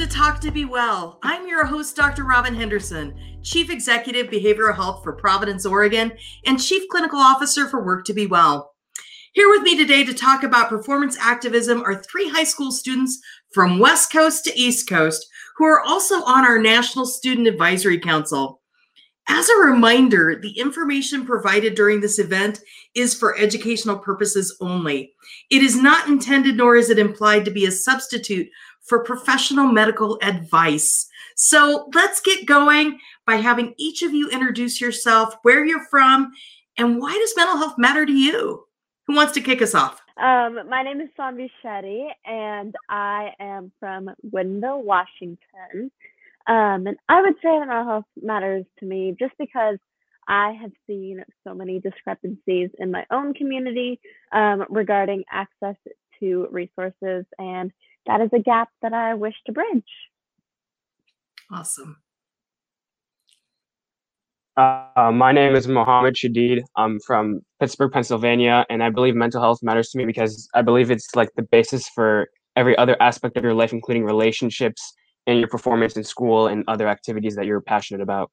to Talk to Be Well. I'm your host, Dr. Robin Henderson, Chief Executive Behavioral Health for Providence, Oregon, and Chief Clinical Officer for Work to Be Well. Here with me today to talk about performance activism are three high school students from West Coast to East Coast who are also on our National Student Advisory Council. As a reminder, the information provided during this event is for educational purposes only. It is not intended nor is it implied to be a substitute for professional medical advice. So let's get going by having each of you introduce yourself, where you're from, and why does mental health matter to you? Who wants to kick us off? Um, my name is Sanvi Shetty, and I am from Woodinville, Washington. Um, and I would say mental health matters to me just because I have seen so many discrepancies in my own community um, regarding access to resources, and that is a gap that I wish to bridge. Awesome. Uh, my name is Mohammed Shadid. I'm from Pittsburgh, Pennsylvania, and I believe mental health matters to me because I believe it's like the basis for every other aspect of your life, including relationships and your performance in school and other activities that you're passionate about.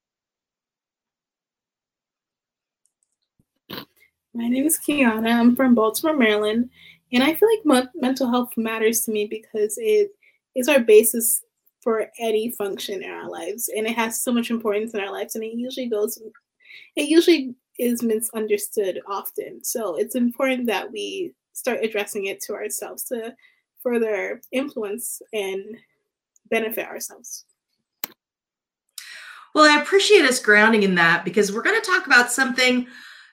My name is Kiana. I'm from Baltimore, Maryland, and I feel like mental health matters to me because it is our basis for any function in our lives, and it has so much importance in our lives, and it usually goes, it usually is misunderstood often. So it's important that we start addressing it to ourselves to further influence and benefit ourselves. Well, I appreciate us grounding in that because we're going to talk about something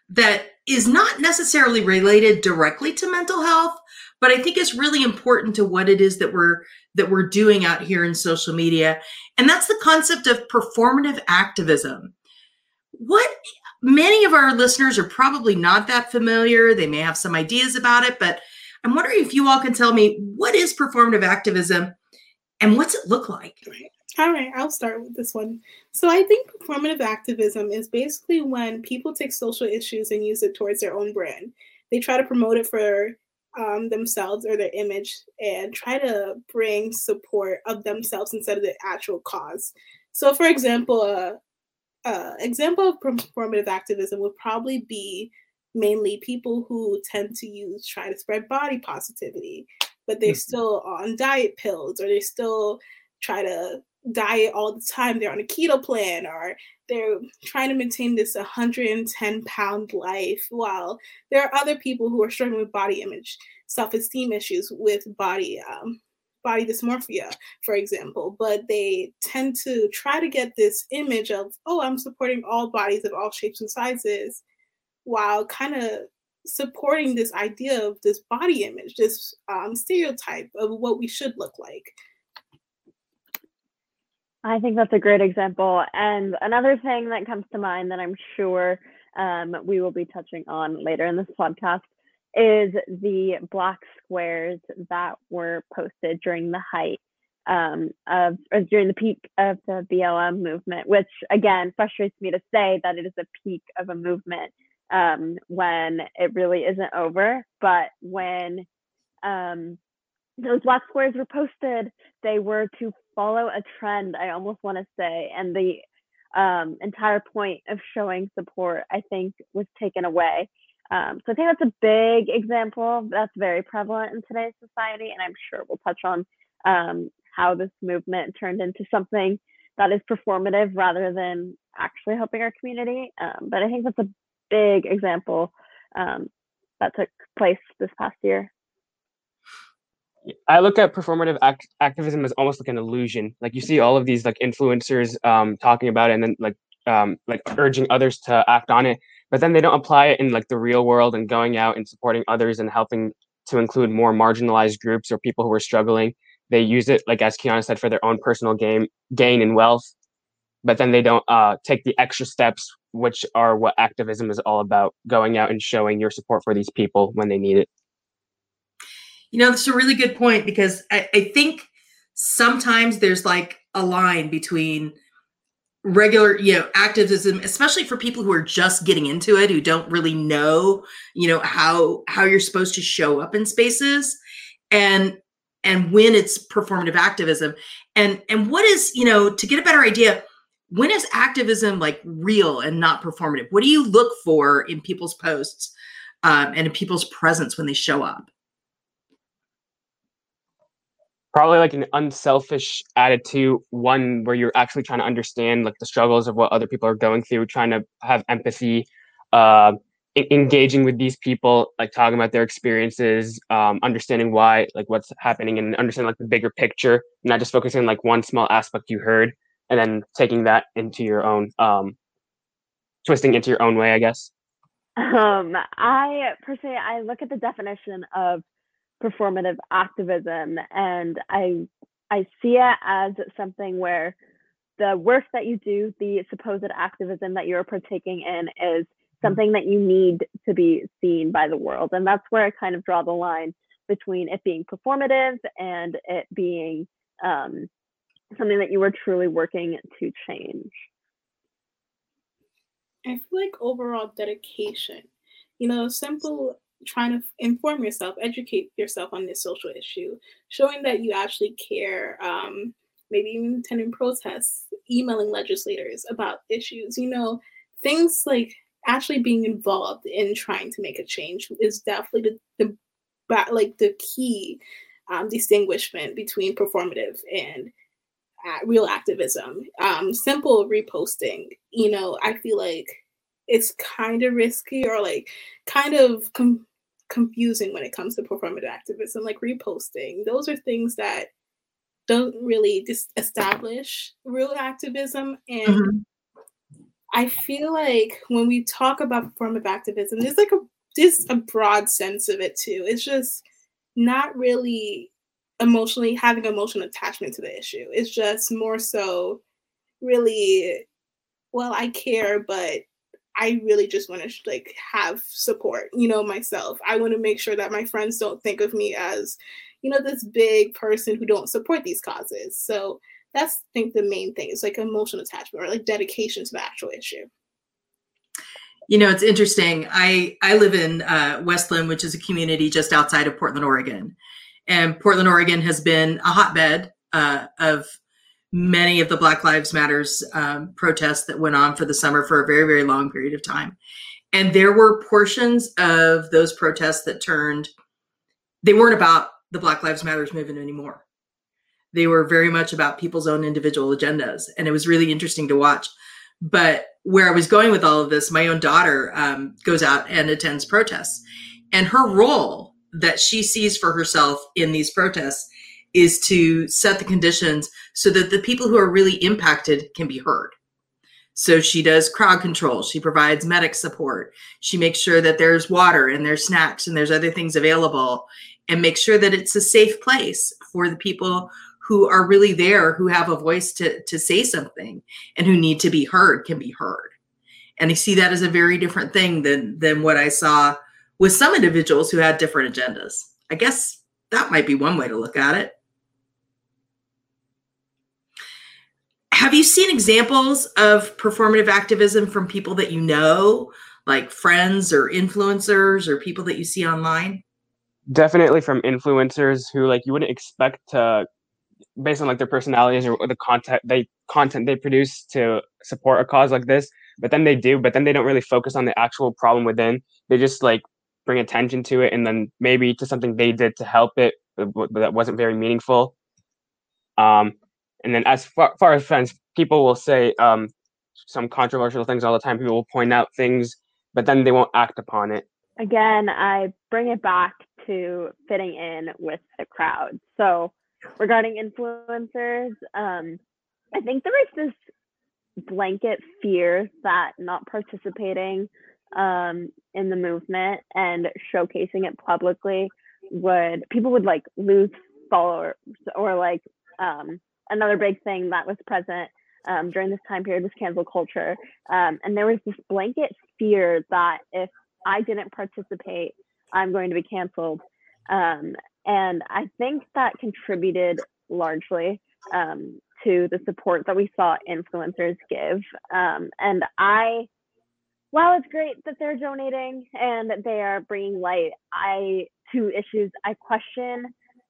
that is not necessarily related directly to mental health, but I think it's really important to what it is that we're that we're doing out here in social media, and that's the concept of performative activism. What many of our listeners are probably not that familiar. They may have some ideas about it, but I'm wondering if you all can tell me what is performative activism and what's it look like? All right, I'll start with this one. So, I think performative activism is basically when people take social issues and use it towards their own brand. They try to promote it for um, themselves or their image and try to bring support of themselves instead of the actual cause. So, for example, a uh, uh, example of performative activism would probably be mainly people who tend to use try to spread body positivity, but they're mm-hmm. still on diet pills or they still try to diet all the time. They're on a keto plan or they're trying to maintain this 110 pound life while there are other people who are struggling with body image, self-esteem issues with body um, body dysmorphia, for example, but they tend to try to get this image of, oh, I'm supporting all bodies of all shapes and sizes, while kind of supporting this idea of this body image, this um, stereotype of what we should look like. I think that's a great example. And another thing that comes to mind that I'm sure um, we will be touching on later in this podcast is the black squares that were posted during the height um, of or during the peak of the BLM movement, which again frustrates me to say that it is a peak of a movement um, when it really isn't over. But when um, those black squares were posted, they were to follow a trend, I almost want to say, and the um, entire point of showing support, I think, was taken away. Um, so I think that's a big example that's very prevalent in today's society, and I'm sure we'll touch on um, how this movement turned into something that is performative rather than actually helping our community. Um, but I think that's a big example um, that took place this past year. I look at performative act- activism as almost like an illusion. Like you see all of these like influencers um, talking about it and then like um, like urging others to act on it, but then they don't apply it in like the real world and going out and supporting others and helping to include more marginalized groups or people who are struggling. They use it like as Kiana said for their own personal gain gain and wealth, but then they don't uh, take the extra steps, which are what activism is all about: going out and showing your support for these people when they need it. You know, that's a really good point because I, I think sometimes there's like a line between regular you know activism especially for people who are just getting into it who don't really know you know how how you're supposed to show up in spaces and and when it's performative activism. And and what is you know to get a better idea when is activism like real and not performative? What do you look for in people's posts um, and in people's presence when they show up probably like an unselfish attitude one where you're actually trying to understand like the struggles of what other people are going through trying to have empathy uh, engaging with these people like talking about their experiences um, understanding why like what's happening and understanding like the bigger picture not just focusing on like one small aspect you heard and then taking that into your own um, twisting into your own way i guess. Um, i personally i look at the definition of performative activism and i i see it as something where the work that you do the supposed activism that you're partaking in is something that you need to be seen by the world and that's where i kind of draw the line between it being performative and it being um, something that you were truly working to change. I feel like overall dedication you know simple trying to inform yourself, educate yourself on this social issue, showing that you actually care, um, maybe even attending protests, emailing legislators about issues, you know, things like actually being involved in trying to make a change is definitely the, the like the key um, distinguishment between performative and uh, real activism. Um, simple reposting, you know, I feel like it's kind of risky or like kind of com- confusing when it comes to performative activism, like reposting. Those are things that don't really just establish real activism. And mm-hmm. I feel like when we talk about performative activism, there's like a there's a broad sense of it too. It's just not really emotionally having emotional attachment to the issue. It's just more so really, well, I care, but I really just want to like have support, you know, myself. I want to make sure that my friends don't think of me as, you know, this big person who don't support these causes. So that's I think the main thing. It's like emotional attachment or like dedication to the actual issue. You know, it's interesting. I I live in uh, West Linn, which is a community just outside of Portland, Oregon, and Portland, Oregon has been a hotbed uh, of many of the Black Lives Matters um, protests that went on for the summer for a very, very long period of time. And there were portions of those protests that turned, they weren't about the Black Lives Matters movement anymore. They were very much about people's own individual agendas. And it was really interesting to watch. But where I was going with all of this, my own daughter um, goes out and attends protests. And her role that she sees for herself in these protests is to set the conditions so that the people who are really impacted can be heard. So she does crowd control. She provides medic support. She makes sure that there's water and there's snacks and there's other things available and make sure that it's a safe place for the people who are really there, who have a voice to, to say something and who need to be heard can be heard. And I see that as a very different thing than, than what I saw with some individuals who had different agendas. I guess that might be one way to look at it. Have you seen examples of performative activism from people that you know, like friends or influencers or people that you see online? Definitely from influencers who like you wouldn't expect to based on like their personalities or the content they content they produce to support a cause like this but then they do but then they don't really focus on the actual problem within they just like bring attention to it and then maybe to something they did to help it that wasn't very meaningful um and then as far, far as friends, people will say um, some controversial things all the time. People will point out things, but then they won't act upon it. Again, I bring it back to fitting in with the crowd. So, regarding influencers, um, I think there is this blanket fear that not participating um, in the movement and showcasing it publicly would people would like lose followers or like um, another big thing that was present um, during this time period was cancel culture. Um, and there was this blanket fear that if I didn't participate, I'm going to be canceled. Um, and I think that contributed largely um, to the support that we saw influencers give. Um, and I, while it's great that they're donating and that they are bringing light, I to issues, I question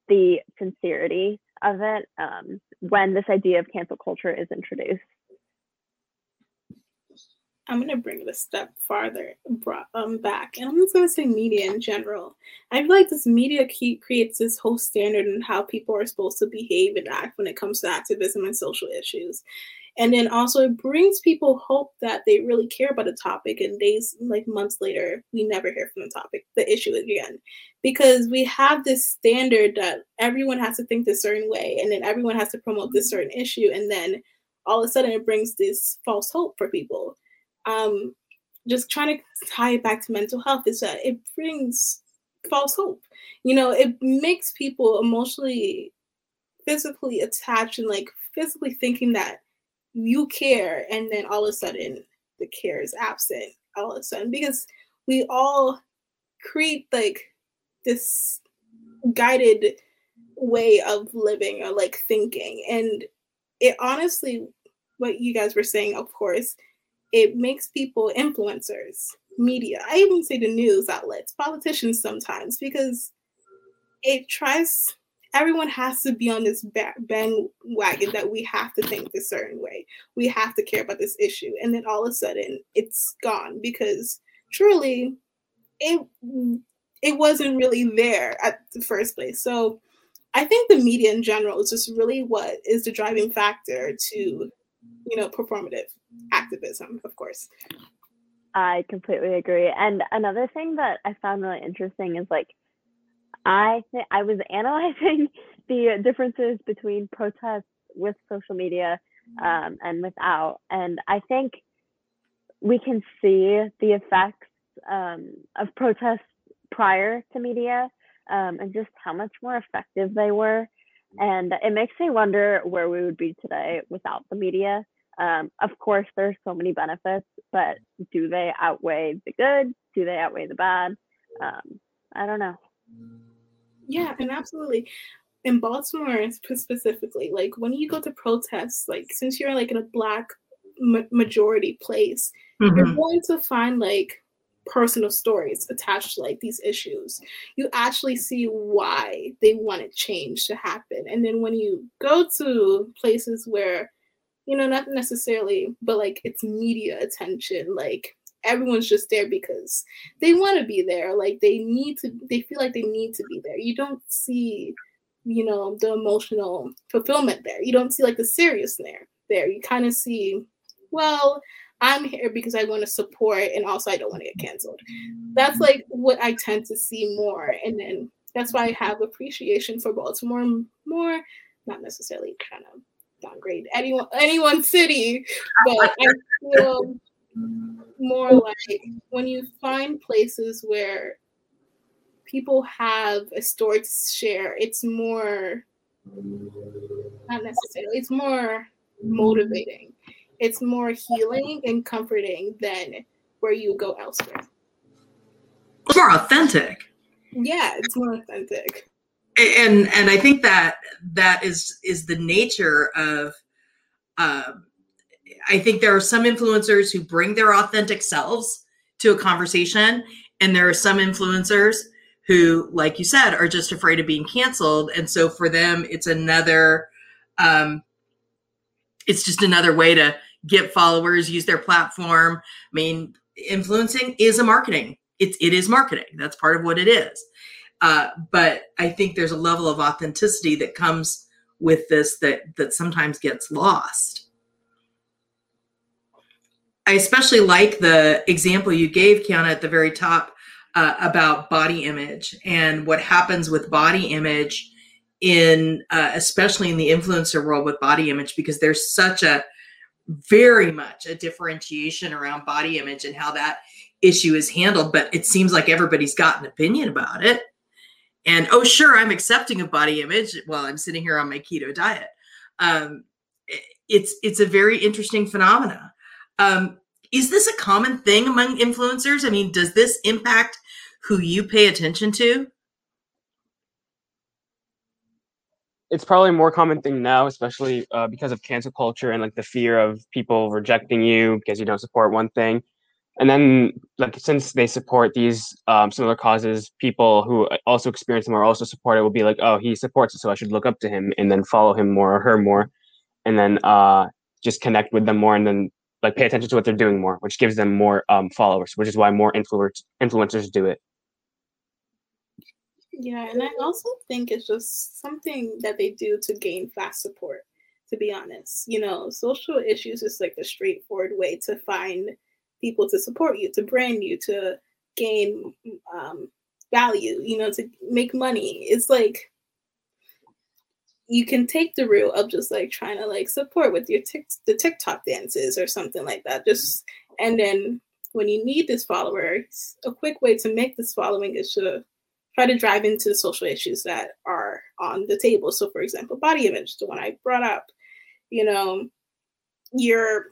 the sincerity of it um, when this idea of cancel culture is introduced. I'm to bring it a step farther um, back, and I'm just to say media in general. I feel like this media creates this whole standard in how people are supposed to behave and act when it comes to activism and social issues. And then also it brings people hope that they really care about a topic, and days, like months later, we never hear from the topic, the issue again. Because we have this standard that everyone has to think this certain way, and then everyone has to promote this certain issue, and then all of a sudden it brings this false hope for people um, just trying to tie it back to mental health is that it brings false hope. You know, it makes people emotionally, physically attached and like physically thinking that you care, and then all of a sudden the care is absent all of a sudden because we all create like this guided way of living or like thinking and it honestly what you guys were saying of course it makes people influencers, media. I even say the news outlets, politicians sometimes, because it tries. Everyone has to be on this bandwagon that we have to think a certain way. We have to care about this issue, and then all of a sudden it's gone because truly, it it wasn't really there at the first place. So I think the media in general is just really what is the driving factor to, you know, performative activism, of course. I completely agree. And another thing that I found really interesting is like I think I was analyzing the differences between protests with social media um, and without, and I think we can see the effects um, of protests prior to media um, and just how much more effective they were. And it makes me wonder where we would be today without the media. Um, of course, there's so many benefits, but do they outweigh the good? Do they outweigh the bad? Um, I don't know. Yeah, and absolutely. In Baltimore specifically, like when you go to protests, like since you're like in a black ma- majority place, mm-hmm. you're going to find like personal stories attached to like these issues. You actually see why they wanted change to happen. And then when you go to places where you know, not necessarily, but like it's media attention. Like everyone's just there because they want to be there. Like they need to, they feel like they need to be there. You don't see, you know, the emotional fulfillment there. You don't see like the seriousness there. There, you kind of see, well, I'm here because I want to support and also I don't want to get canceled. That's like what I tend to see more. And then that's why I have appreciation for Baltimore more, not necessarily kind of downgrade anyone anyone city, but I feel more like when you find places where people have a story to share, it's more not necessarily, it's more motivating. It's more healing and comforting than where you go elsewhere. It's more authentic. Yeah, it's more authentic and and I think that that is is the nature of. Uh, I think there are some influencers who bring their authentic selves to a conversation, and there are some influencers who, like you said, are just afraid of being canceled, and so for them, it's another. Um, it's just another way to get followers, use their platform. I mean, influencing is a marketing. It's it is marketing. That's part of what it is. Uh, but I think there's a level of authenticity that comes with this that that sometimes gets lost. I especially like the example you gave, Kiana, at the very top uh, about body image and what happens with body image in, uh, especially in the influencer world with body image, because there's such a very much a differentiation around body image and how that issue is handled. But it seems like everybody's got an opinion about it and oh sure i'm accepting a body image while i'm sitting here on my keto diet. Um, it's it's a very interesting phenomena. Um, is this a common thing among influencers? I mean does this impact who you pay attention to? It's probably a more common thing now especially uh, because of cancel culture and like the fear of people rejecting you because you don't support one thing and then like since they support these um, similar causes people who also experience them or also support it will be like oh he supports it so i should look up to him and then follow him more or her more. And then uh, just connect with them more and then like pay attention to what they're doing more which gives them more um, followers which is why more influencers influencers do it. Yeah and i also think it's just something that they do to gain fast support to be honest. You know social issues is like a straightforward way to find people to support you, to brand you, to gain um, value, you know, to make money. It's like you can take the route of just like trying to like support with your tic- the TikTok dances or something like that. Just and then when you need this follower, a quick way to make this following is to try to drive into the social issues that are on the table. So, for example, body image, the one I brought up, you know, you're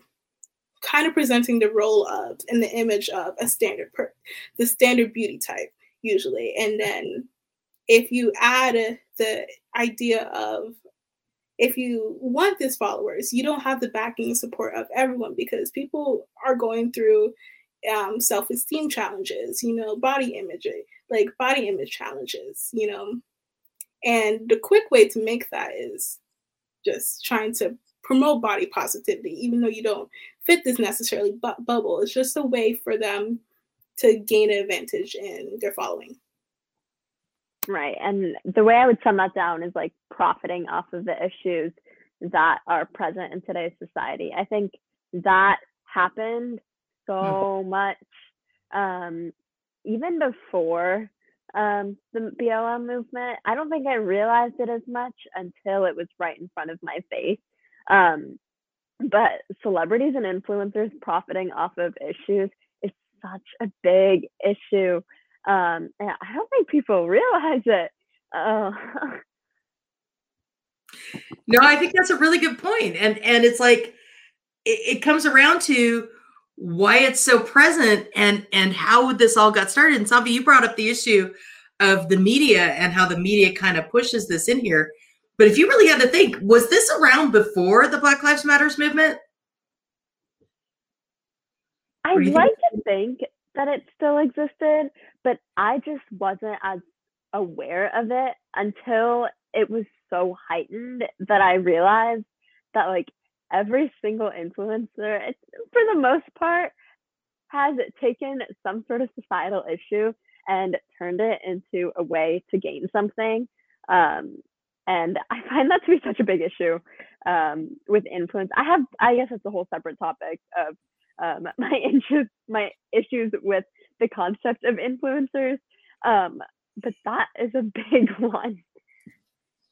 kind of presenting the role of and the image of a standard per the standard beauty type usually. And then if you add the idea of if you want these followers you don't have the backing and support of everyone because people are going through um, self-esteem challenges you know body image like body image challenges you know. And the quick way to make that is just trying to promote body positivity, even though you don't fit this necessarily bu- bubble. It's just a way for them to gain an advantage in their following. Right. And the way I would sum that down is like profiting off of the issues that are present in today's society. I think that happened so hmm. much um, even before um, the BLM movement. I don't think I realized it as much until it was right in front of my face. Um, but celebrities and influencers profiting off of issues is such a big issue. Um, and I don't think people realize it. Uh, no, I think that's a really good point. And and it's like it, it comes around to why it's so present and and how this all got started. And Savi, you brought up the issue of the media and how the media kind of pushes this in here. But if you really had to think, was this around before the Black Lives Matters movement? I'd like to think that it still existed, but I just wasn't as aware of it until it was so heightened that I realized that like every single influencer, for the most part, has taken some sort of societal issue and turned it into a way to gain something. Um, and I find that to be such a big issue um, with influence. I have, I guess, it's a whole separate topic of um, my issues, my issues with the concept of influencers. Um, but that is a big one.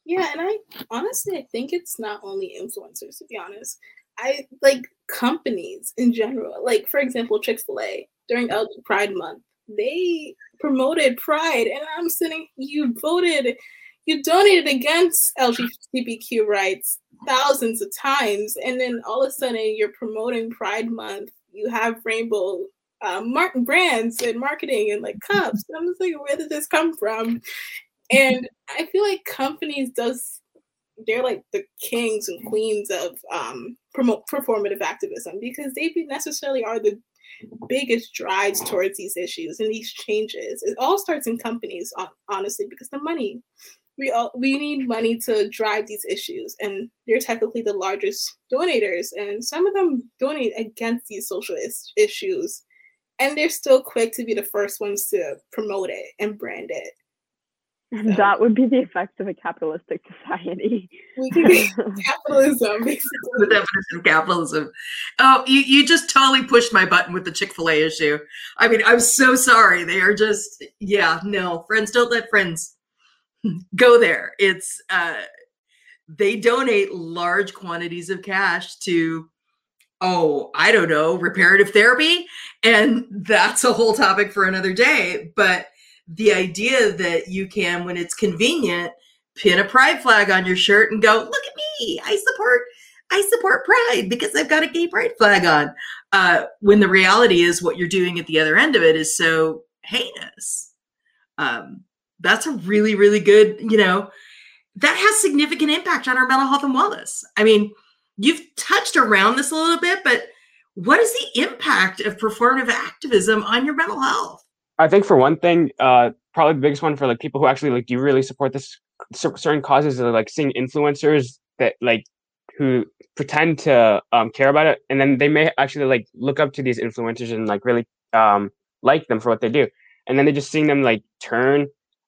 Yeah, and I honestly, I think it's not only influencers. To be honest, I like companies in general. Like, for example, Chick Fil A during Pride Month, they promoted Pride, and I'm sitting. You voted you donated against LGBTQ rights thousands of times, and then all of a sudden you're promoting Pride Month. You have rainbow uh, brands and marketing and like cups. I'm just like, where did this come from? And I feel like companies does they're like the kings and queens of um, promote performative activism because they necessarily are the biggest drives towards these issues and these changes. It all starts in companies, honestly, because the money we all we need money to drive these issues and they're technically the largest donators and some of them donate against these social is- issues and they're still quick to be the first ones to promote it and brand it so, that would be the effects of a capitalistic society. We can be capitalism, basically. the definition of capitalism. Oh, you, you just totally pushed my button with the Chick fil A issue. I mean, I'm so sorry. They are just, yeah, no, friends don't let friends go there. It's uh, they donate large quantities of cash to oh, I don't know, reparative therapy, and that's a whole topic for another day, but the idea that you can when it's convenient pin a pride flag on your shirt and go, "Look at me. I support I support pride because I've got a gay pride flag on." Uh, when the reality is what you're doing at the other end of it is so heinous. Um, that's a really, really good, you know, that has significant impact on our mental health and wellness. I mean, you've touched around this a little bit, but what is the impact of performative activism on your mental health? I think for one thing, uh, probably the biggest one for like people who actually like do really support this certain causes are like seeing influencers that like who pretend to um, care about it, and then they may actually like look up to these influencers and like really um, like them for what they do, and then they just seeing them like turn,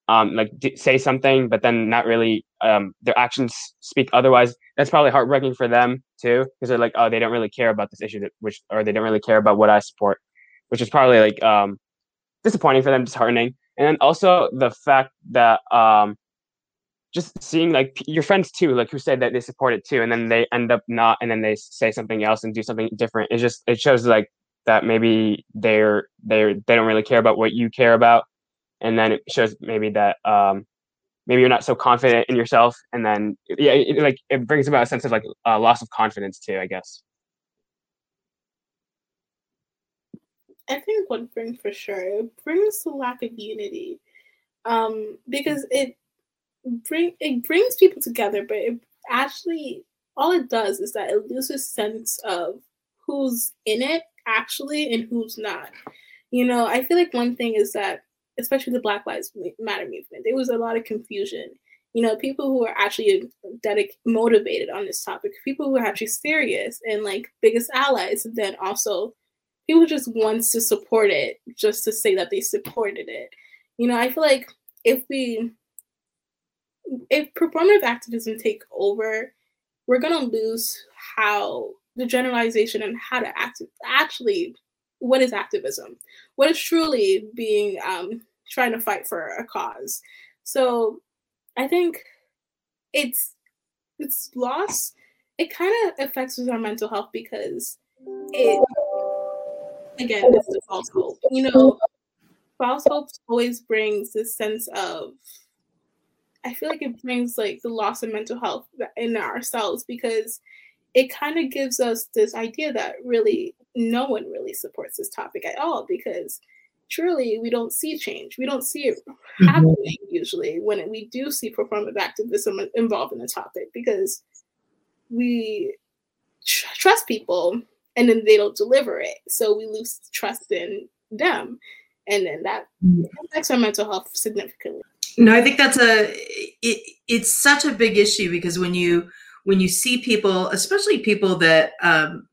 um, like d- say something, but then not really um, their actions speak otherwise. That's probably heartbreaking for them too, because they're like, oh, they don't really care about this issue, that, which or they don't really care about what I support, which is probably like um, disappointing for them, disheartening, and then also the fact that um, just seeing like your friends too, like who said that they support it too, and then they end up not, and then they say something else and do something different. It just it shows like that maybe they're they're they don't really care about what you care about, and then it shows maybe that um maybe you're not so confident in yourself, and then yeah, it, like it brings about a sense of like uh, loss of confidence too, I guess. I think one thing for sure it brings the lack of unity, um, because it bring it brings people together, but it actually all it does is that it loses sense of who's in it actually and who's not. You know, I feel like one thing is that, especially the Black Lives Matter movement, there was a lot of confusion. You know, people who are actually dedic- motivated on this topic, people who are actually serious and like biggest allies, and then also people just wants to support it just to say that they supported it. You know, I feel like if we if performative activism take over, we're gonna lose how the generalization and how to act actually what is activism? What is truly being um, trying to fight for a cause? So i think it's it's loss. It kind of affects our mental health because it again it's false hope. You know false hope always brings this sense of I feel like it brings like the loss of mental health in ourselves because it kind of gives us this idea that really no one really supports this topic at all because truly we don't see change. We don't see it mm-hmm. happening usually when we do see performative activism involved in the topic because we tr- trust people and then they don't deliver it. So we lose trust in them. And then that mm-hmm. affects our mental health significantly. No, I think that's a it, it's such a big issue because when you when you see people, especially people that um,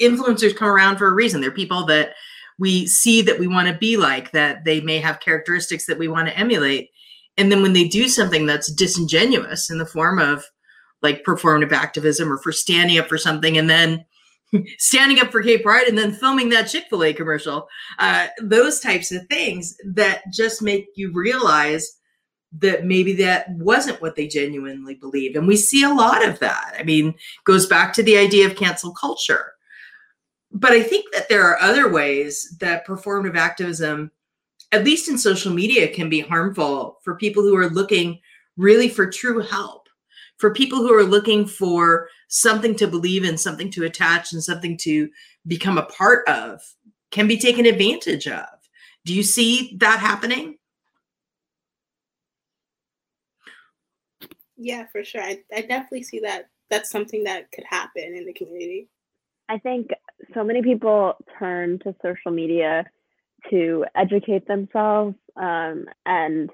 influencers come around for a reason, they're people that we see that we want to be like, that they may have characteristics that we want to emulate, and then when they do something that's disingenuous in the form of like performative activism or for standing up for something, and then standing up for gay pride and then filming that chick-fil-a commercial uh, those types of things that just make you realize that maybe that wasn't what they genuinely believed. And we see a lot of that. I mean, goes back to the idea of cancel culture. But I think that there are other ways that performative activism, at least in social media, can be harmful for people who are looking really for true help, for people who are looking for something to believe in, something to attach, and something to become a part of, can be taken advantage of. Do you see that happening? Yeah, for sure. I, I definitely see that that's something that could happen in the community. I think so many people turn to social media to educate themselves. Um, and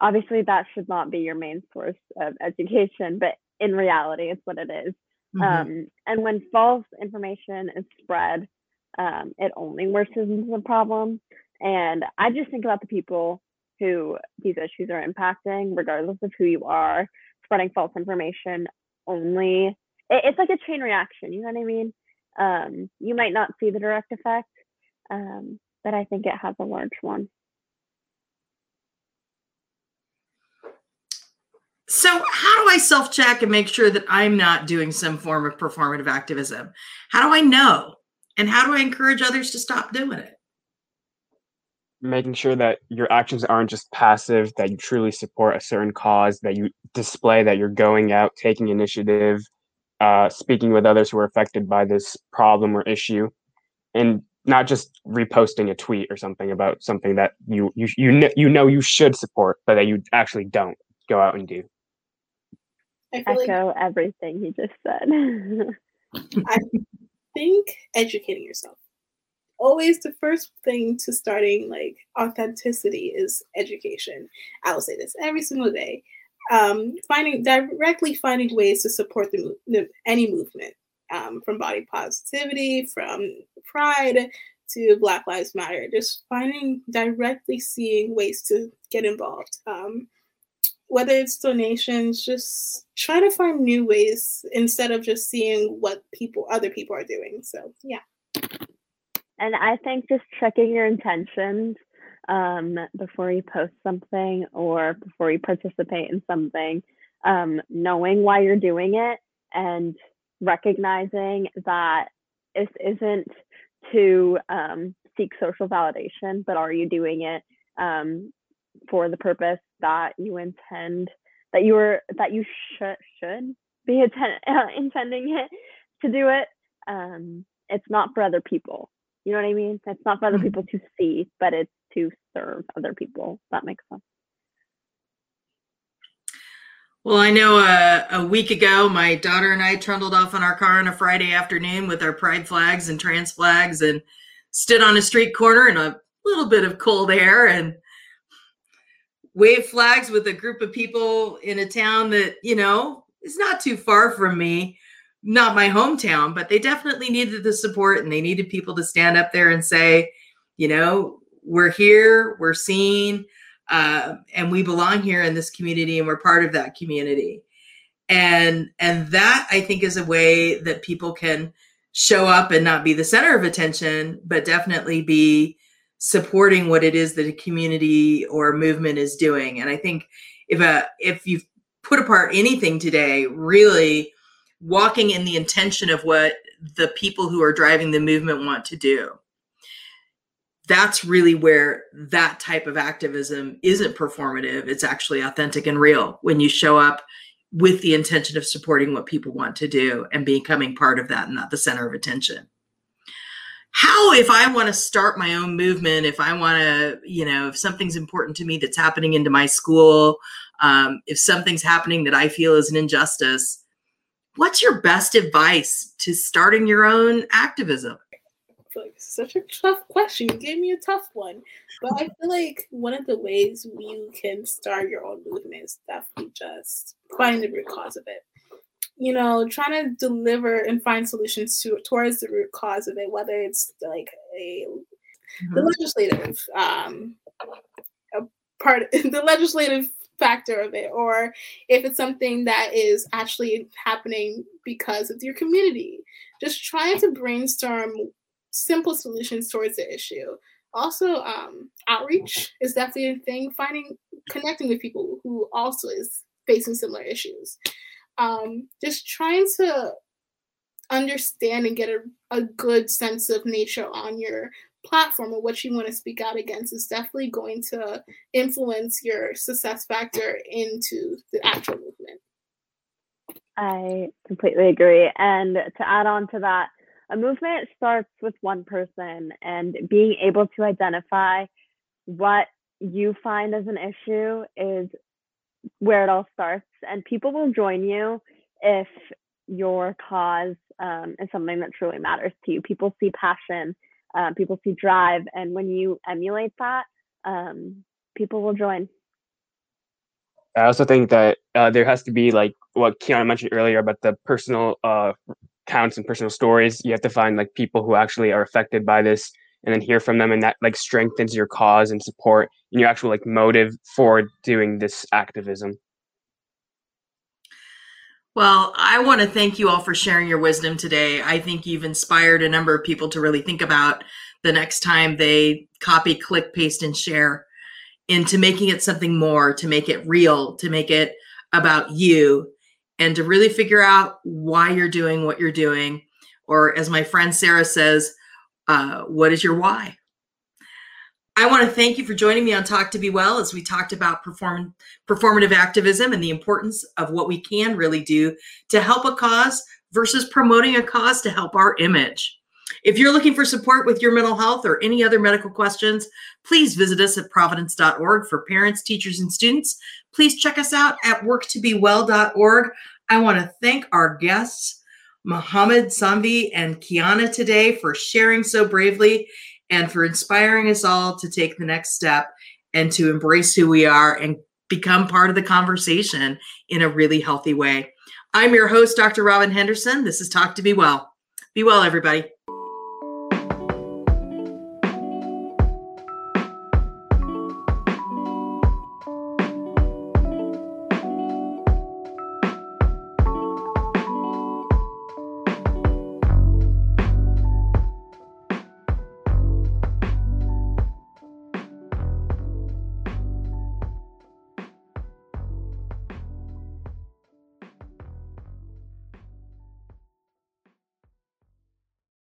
obviously, that should not be your main source of education, but in reality, it's what it is. Mm-hmm. Um, and when false information is spread, um, it only worsens the problem. And I just think about the people who these issues are impacting, regardless of who you are spreading false information only. It, it's like a chain reaction you know what i mean? Um, you might not see the direct effect um, but i think it has a large one. So how do i self-check and make sure that i'm not doing some form of performative activism? How do i know? And how do i encourage others to stop doing it making sure that your actions aren't just passive, that you truly support a certain cause, that you display that you're going out, taking initiative, uh, speaking with others who are affected by this problem or issue, and not just reposting a tweet or something about something that you you you know, you know you should support, but that you actually don't go out and do. I Echo like, everything he just said. I, think educating yourself. Always the first thing to starting like authenticity is education. I will say this every single day. Um, finding directly finding ways to support the, the any movement um, from body positivity, from pride to Black Lives Matter. Just finding directly seeing ways to get involved. Um, whether it's donations, just trying to find new ways instead of just seeing what people other people are doing. So yeah. And I think just checking your intentions um, before you post something or before you participate in something, um, knowing why you're doing it and recognizing that this isn't to um, seek social validation, but are you doing it um, for the purpose that you intend that you were that you should should be uh, intending it to do it? Um, it's not for other people. You know what I mean? It's not for other mm-hmm. people to see, but it's to serve other people. That makes sense. Well, I know uh, a week ago, my daughter and I trundled off in our car on a Friday afternoon with our pride flags and trans flags and stood on a street corner in a little bit of cold air and waved flags with a group of people in a town that, you know, is not too far from me. Not my hometown, but they definitely needed the support and they needed people to stand up there and say, you know, we're here, we're seen uh, and we belong here in this community and we're part of that community. And and that i think is a way that people can show up and not be the center of attention but definitely be supporting what it is that a community or movement is doing. And i think if a if you've put apart anything today really walking in the intention of what the people who are driving the movement want to do that's really where that type of activism isn't performative. It's actually authentic and real when you show up with the intention of supporting what people want to do and becoming part of that and not the center of attention. How, if I want to start my own movement, if I want to, you know, if something's important to me that's happening into my school, um, if something's happening that I feel is an injustice, what's your best advice to starting your own activism? like such a tough question. You gave me a tough one. But I feel like one of the ways you can start your own movement is definitely just find the root cause of it. You know, trying to deliver and find solutions to towards the root cause of it, whether it's like a mm-hmm. the legislative um a part the legislative factor of it or if it's something that is actually happening because of your community just trying to brainstorm simple solutions towards the issue. Also, um, outreach is definitely a thing. Finding, connecting with people who also is facing similar issues. Um, just trying to understand and get a, a good sense of nature on your platform or what you want to speak out against is definitely going to influence your success factor into the actual movement. I completely agree. And to add on to that, a movement starts with one person and being able to identify what you find as an issue is where it all starts and people will join you if your cause um, is something that truly matters to you people see passion uh, people see drive and when you emulate that um, people will join i also think that uh, there has to be like what kiana mentioned earlier about the personal uh, counts and personal stories. You have to find like people who actually are affected by this and then hear from them and that like strengthens your cause and support and your actual like motive for doing this activism. Well, I want to thank you all for sharing your wisdom today. I think you've inspired a number of people to really think about the next time they copy, click, paste, and share into making it something more, to make it real, to make it about you and to really figure out why you're doing what you're doing. Or as my friend Sarah says, uh, what is your why? I want to thank you for joining me on Talk to Be Well as we talked about perform- performative activism and the importance of what we can really do to help a cause versus promoting a cause to help our image. If you're looking for support with your mental health or any other medical questions, please visit us at providence.org for parents, teachers, and students. Please check us out at worktobewell.org. I want to thank our guests, Mohammed Samvi and Kiana today for sharing so bravely and for inspiring us all to take the next step and to embrace who we are and become part of the conversation in a really healthy way. I'm your host, Dr. Robin Henderson. This is Talk to Be Well. Be well, everybody.